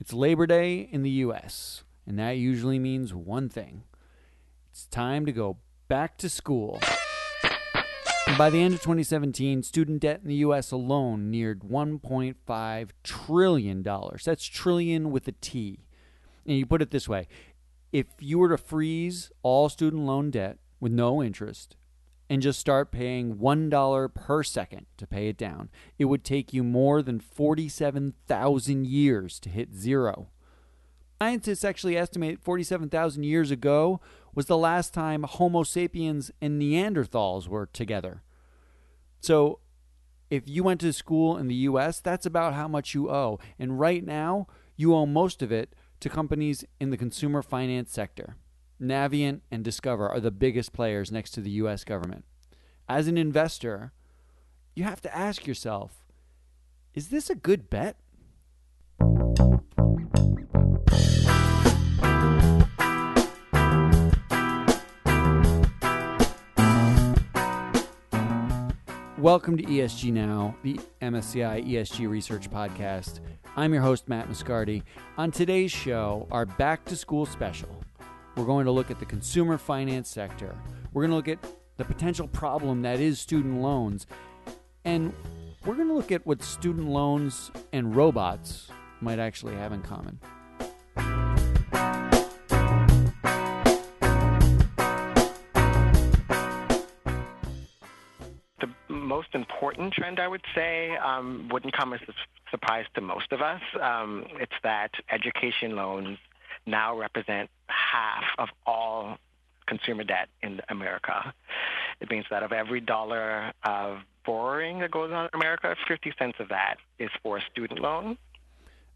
It's Labor Day in the US, and that usually means one thing it's time to go back to school. And by the end of 2017, student debt in the US alone neared $1.5 trillion. That's trillion with a T. And you put it this way if you were to freeze all student loan debt with no interest and just start paying $1 per second to pay it down, it would take you more than 47,000 years to hit zero. Scientists actually estimate 47,000 years ago was the last time Homo sapiens and Neanderthals were together. So, if you went to school in the US, that's about how much you owe. And right now, you owe most of it to companies in the consumer finance sector. Navient and Discover are the biggest players next to the US government. As an investor, you have to ask yourself is this a good bet? Welcome to ESG Now, the MSCI ESG Research Podcast. I'm your host, Matt Moscardi. On today's show, our back to school special, we're going to look at the consumer finance sector. We're going to look at the potential problem that is student loans. And we're going to look at what student loans and robots might actually have in common. The most important trend, I would say, um, wouldn't come as a surprise to most of us. Um, it's that education loans now represent half of all consumer debt in America. It means that of every dollar of borrowing that goes on in America, 50 cents of that is for a student loan.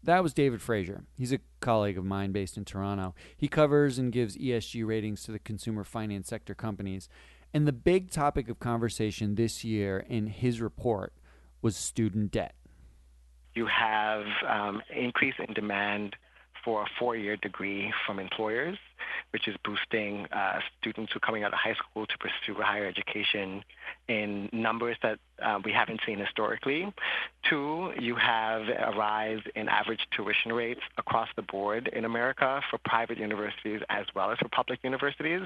That was David Fraser. He's a colleague of mine based in Toronto. He covers and gives ESG ratings to the consumer finance sector companies. And the big topic of conversation this year in his report was student debt. You have um, increase in demand for a four-year degree from employers, which is boosting uh, students who are coming out of high school to pursue higher education in numbers that uh, we haven't seen historically. Two, you have a rise in average tuition rates across the board in America for private universities as well as for public universities.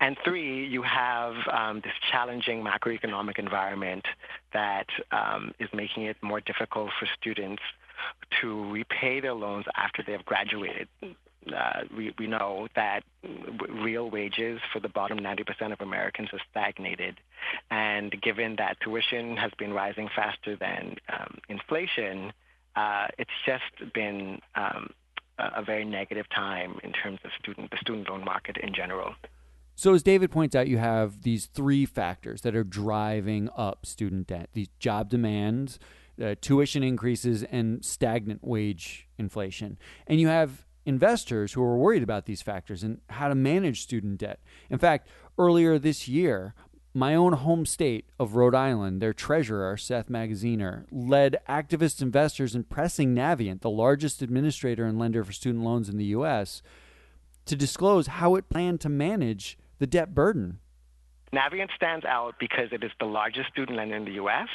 And three, you have um, this challenging macroeconomic environment that um, is making it more difficult for students to repay their loans after they have graduated. Uh, we, we know that real wages for the bottom 90% of Americans have stagnated. And given that tuition has been rising faster than um, inflation, uh, it's just been um, a, a very negative time in terms of student the student loan market in general. So, as David points out, you have these three factors that are driving up student debt these job demands, uh, tuition increases, and stagnant wage inflation. And you have investors who are worried about these factors and how to manage student debt. In fact, earlier this year, my own home state of Rhode Island, their treasurer, Seth Magaziner, led activist investors in pressing Navient, the largest administrator and lender for student loans in the U.S., to disclose how it planned to manage the debt burden. Navient stands out because it is the largest student lender in the U.S.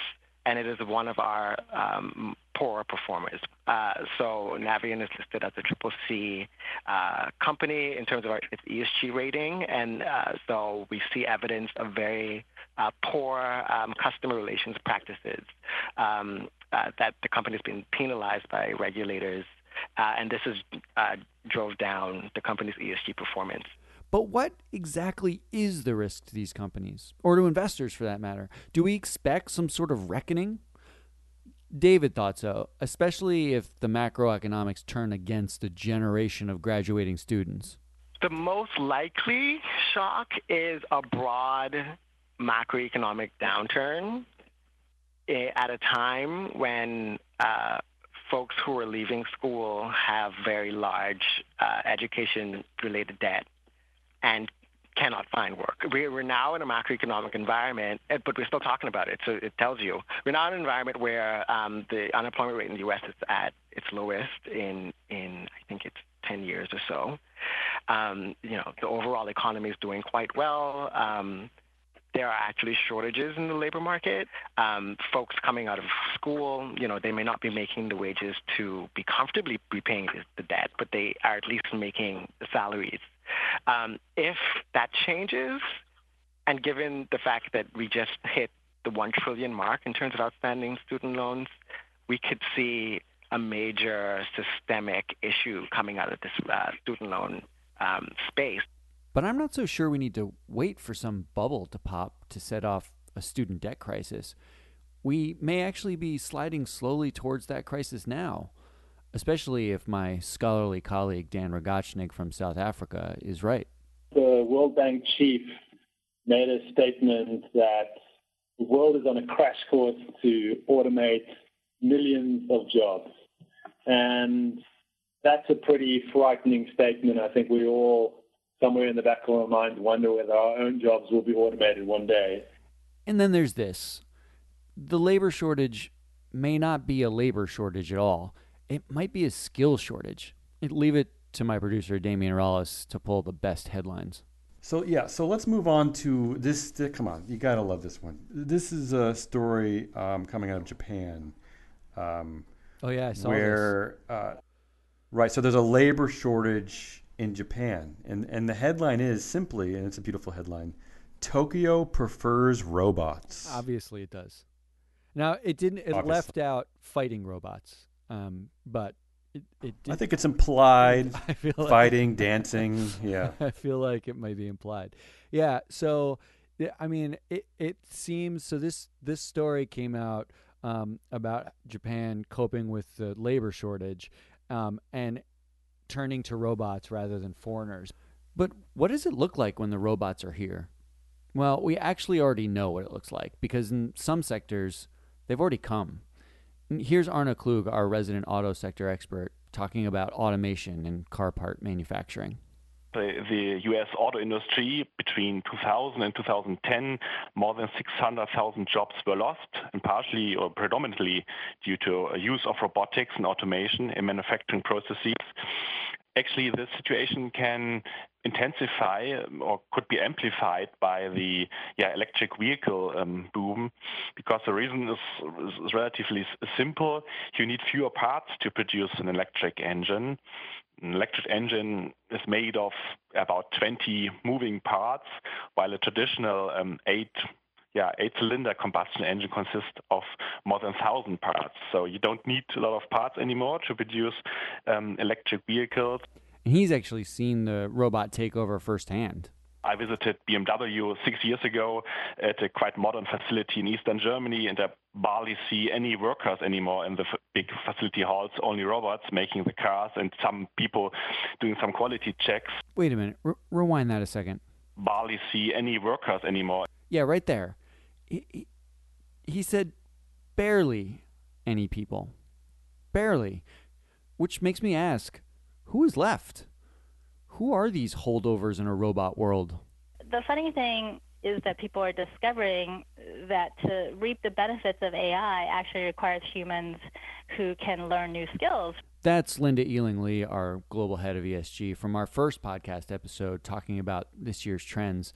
and it is one of our um, poorer performers. Uh, so Navient is listed as a triple C uh, company in terms of our, its ESG rating, and uh, so we see evidence of very uh, poor um, customer relations practices um, uh, that the company has been penalized by regulators, uh, and this has drove down the company's ESG performance. But what exactly is the risk to these companies, or to investors for that matter? Do we expect some sort of reckoning? David thought so, especially if the macroeconomics turn against a generation of graduating students. The most likely shock is a broad macroeconomic downturn eh, at a time when uh, folks who are leaving school have very large uh, education related debt and cannot find work. We're now in a macroeconomic environment, eh, but we're still talking about it. So it tells you we're now in an environment where um, the unemployment rate in the U.S. is at its lowest in in I think it's 10 years or so. Um, you know, the overall economy is doing quite well. Um, there are actually shortages in the labor market. Um, folks coming out of school, you know, they may not be making the wages to be comfortably repaying the debt, but they are at least making the salaries. Um, if that changes, and given the fact that we just hit the one trillion mark in terms of outstanding student loans, we could see a major systemic issue coming out of this uh, student loan um, space. But I'm not so sure we need to wait for some bubble to pop to set off a student debt crisis. We may actually be sliding slowly towards that crisis now, especially if my scholarly colleague Dan Rogachnik from South Africa is right. The World Bank chief made a statement that the world is on a crash course to automate millions of jobs. And that's a pretty frightening statement. I think we all somewhere in the back of our minds wonder whether our own jobs will be automated one day. And then there's this the labor shortage may not be a labor shortage at all, it might be a skill shortage. I'd leave it to my producer, Damian Rallis, to pull the best headlines. So, yeah, so let's move on to this. Come on, you got to love this one. This is a story um, coming out of Japan. Um, oh, yeah, I saw where, uh, right, so there's a labor shortage in Japan. And, and the headline is simply, and it's a beautiful headline Tokyo prefers robots. Obviously, it does. Now, it didn't, it Obviously. left out fighting robots, um, but it, it I think it's implied I feel like, fighting, dancing. Yeah. I feel like it might be implied. Yeah. So, I mean, it, it seems so. This, this story came out um, about Japan coping with the labor shortage. Um, and turning to robots rather than foreigners. But what does it look like when the robots are here? Well, we actually already know what it looks like because in some sectors, they've already come. Here's Arne Klug, our resident auto sector expert, talking about automation and car part manufacturing. The, U.S. auto industry between 2000 and 2010, more than 600,000 jobs were lost, and partially or predominantly due to uh, use of robotics and automation in manufacturing processes actually the situation can intensify um, or could be amplified by the yeah, electric vehicle um, boom because the reason is, is, relatively simple. You need fewer parts to produce an electric engine. An electric engine is made of about 20 moving parts, while a traditional um, eight yeah, eight-cylinder combustion engine consists of more than 1,000 parts. So you don't need a lot of parts anymore to produce um, electric vehicles. And he's actually seen the robot take over firsthand. I visited BMW six years ago at a quite modern facility in eastern Germany, and I barely see any workers anymore in the f- big facility halls, only robots making the cars and some people doing some quality checks. Wait a minute, R- rewind that a second. Barely see any workers anymore. Yeah, right there he, he said barely any people. Barely. Which makes me ask who is left? Who are these holdovers in a robot world? The funny thing is that people are discovering that to reap the benefits of AI actually requires humans who can learn new skills. That's Linda-Eling Lee, our global head of ESG, from our first podcast episode talking about this year's trends.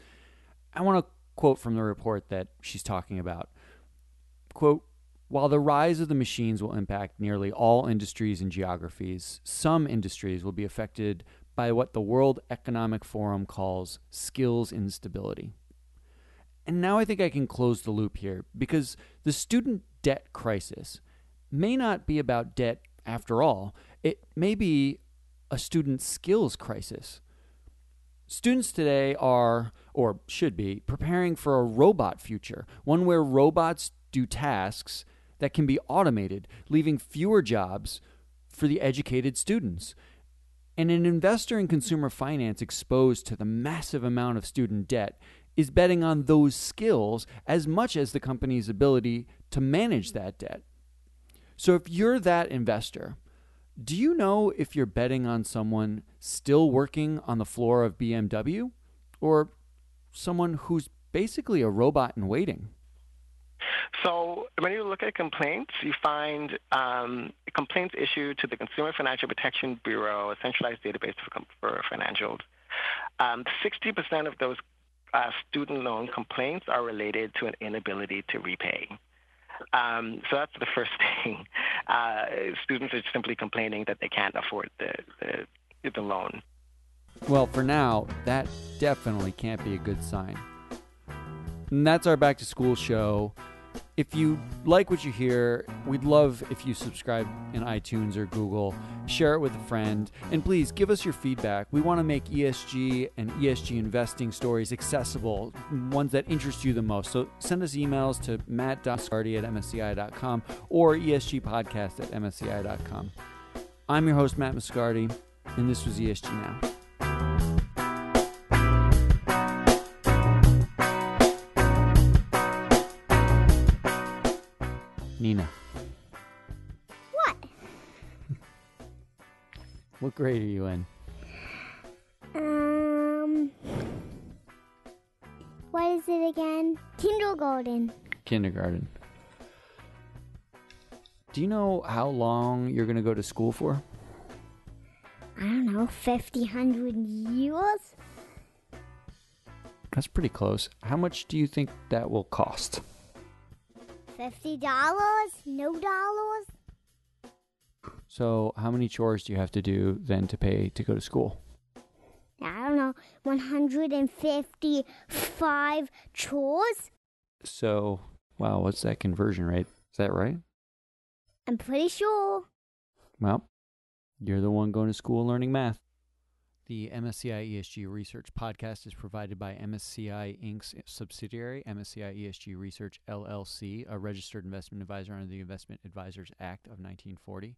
I want to quote from the report that she's talking about. Quote, while the rise of the machines will impact nearly all industries and geographies, some industries will be affected by what the World Economic Forum calls skills instability. And now I think I can close the loop here because the student debt crisis may not be about debt after all. It may be a student skills crisis. Students today are, or should be, preparing for a robot future, one where robots do tasks that can be automated, leaving fewer jobs for the educated students. And an investor in consumer finance exposed to the massive amount of student debt is betting on those skills as much as the company's ability to manage that debt. So if you're that investor, do you know if you're betting on someone still working on the floor of BMW or someone who's basically a robot in waiting? So when you look at complaints, you find um, complaints issued to the Consumer Financial Protection Bureau, a centralized database for, for financials. Um, 60% of those uh, student loan complaints are related to an inability to repay. Um, so that's the first thing. Uh, students are simply complaining that they can't afford the, the, the loan. Well, for now, that definitely can't be a good sign. And that's our back to school show. If you like what you hear, we'd love if you subscribe in iTunes or Google, share it with a friend, and please give us your feedback. We want to make ESG and ESG investing stories accessible, ones that interest you the most. So send us emails to matt.scardy at msci.com or esgpodcast at msci.com. I'm your host, Matt Moscardi, and this was ESG Now. What grade are you in? Um. What is it again? Kindergarten. Kindergarten. Do you know how long you're going to go to school for? I don't know, 50, 100 years? That's pretty close. How much do you think that will cost? $50? No dollars? So, how many chores do you have to do then to pay to go to school? I don't know, 155 chores? So, wow, what's that conversion rate? Is that right? I'm pretty sure. Well, you're the one going to school learning math. The MSCI ESG Research podcast is provided by MSCI Inc.'s subsidiary, MSCI ESG Research LLC, a registered investment advisor under the Investment Advisors Act of 1940.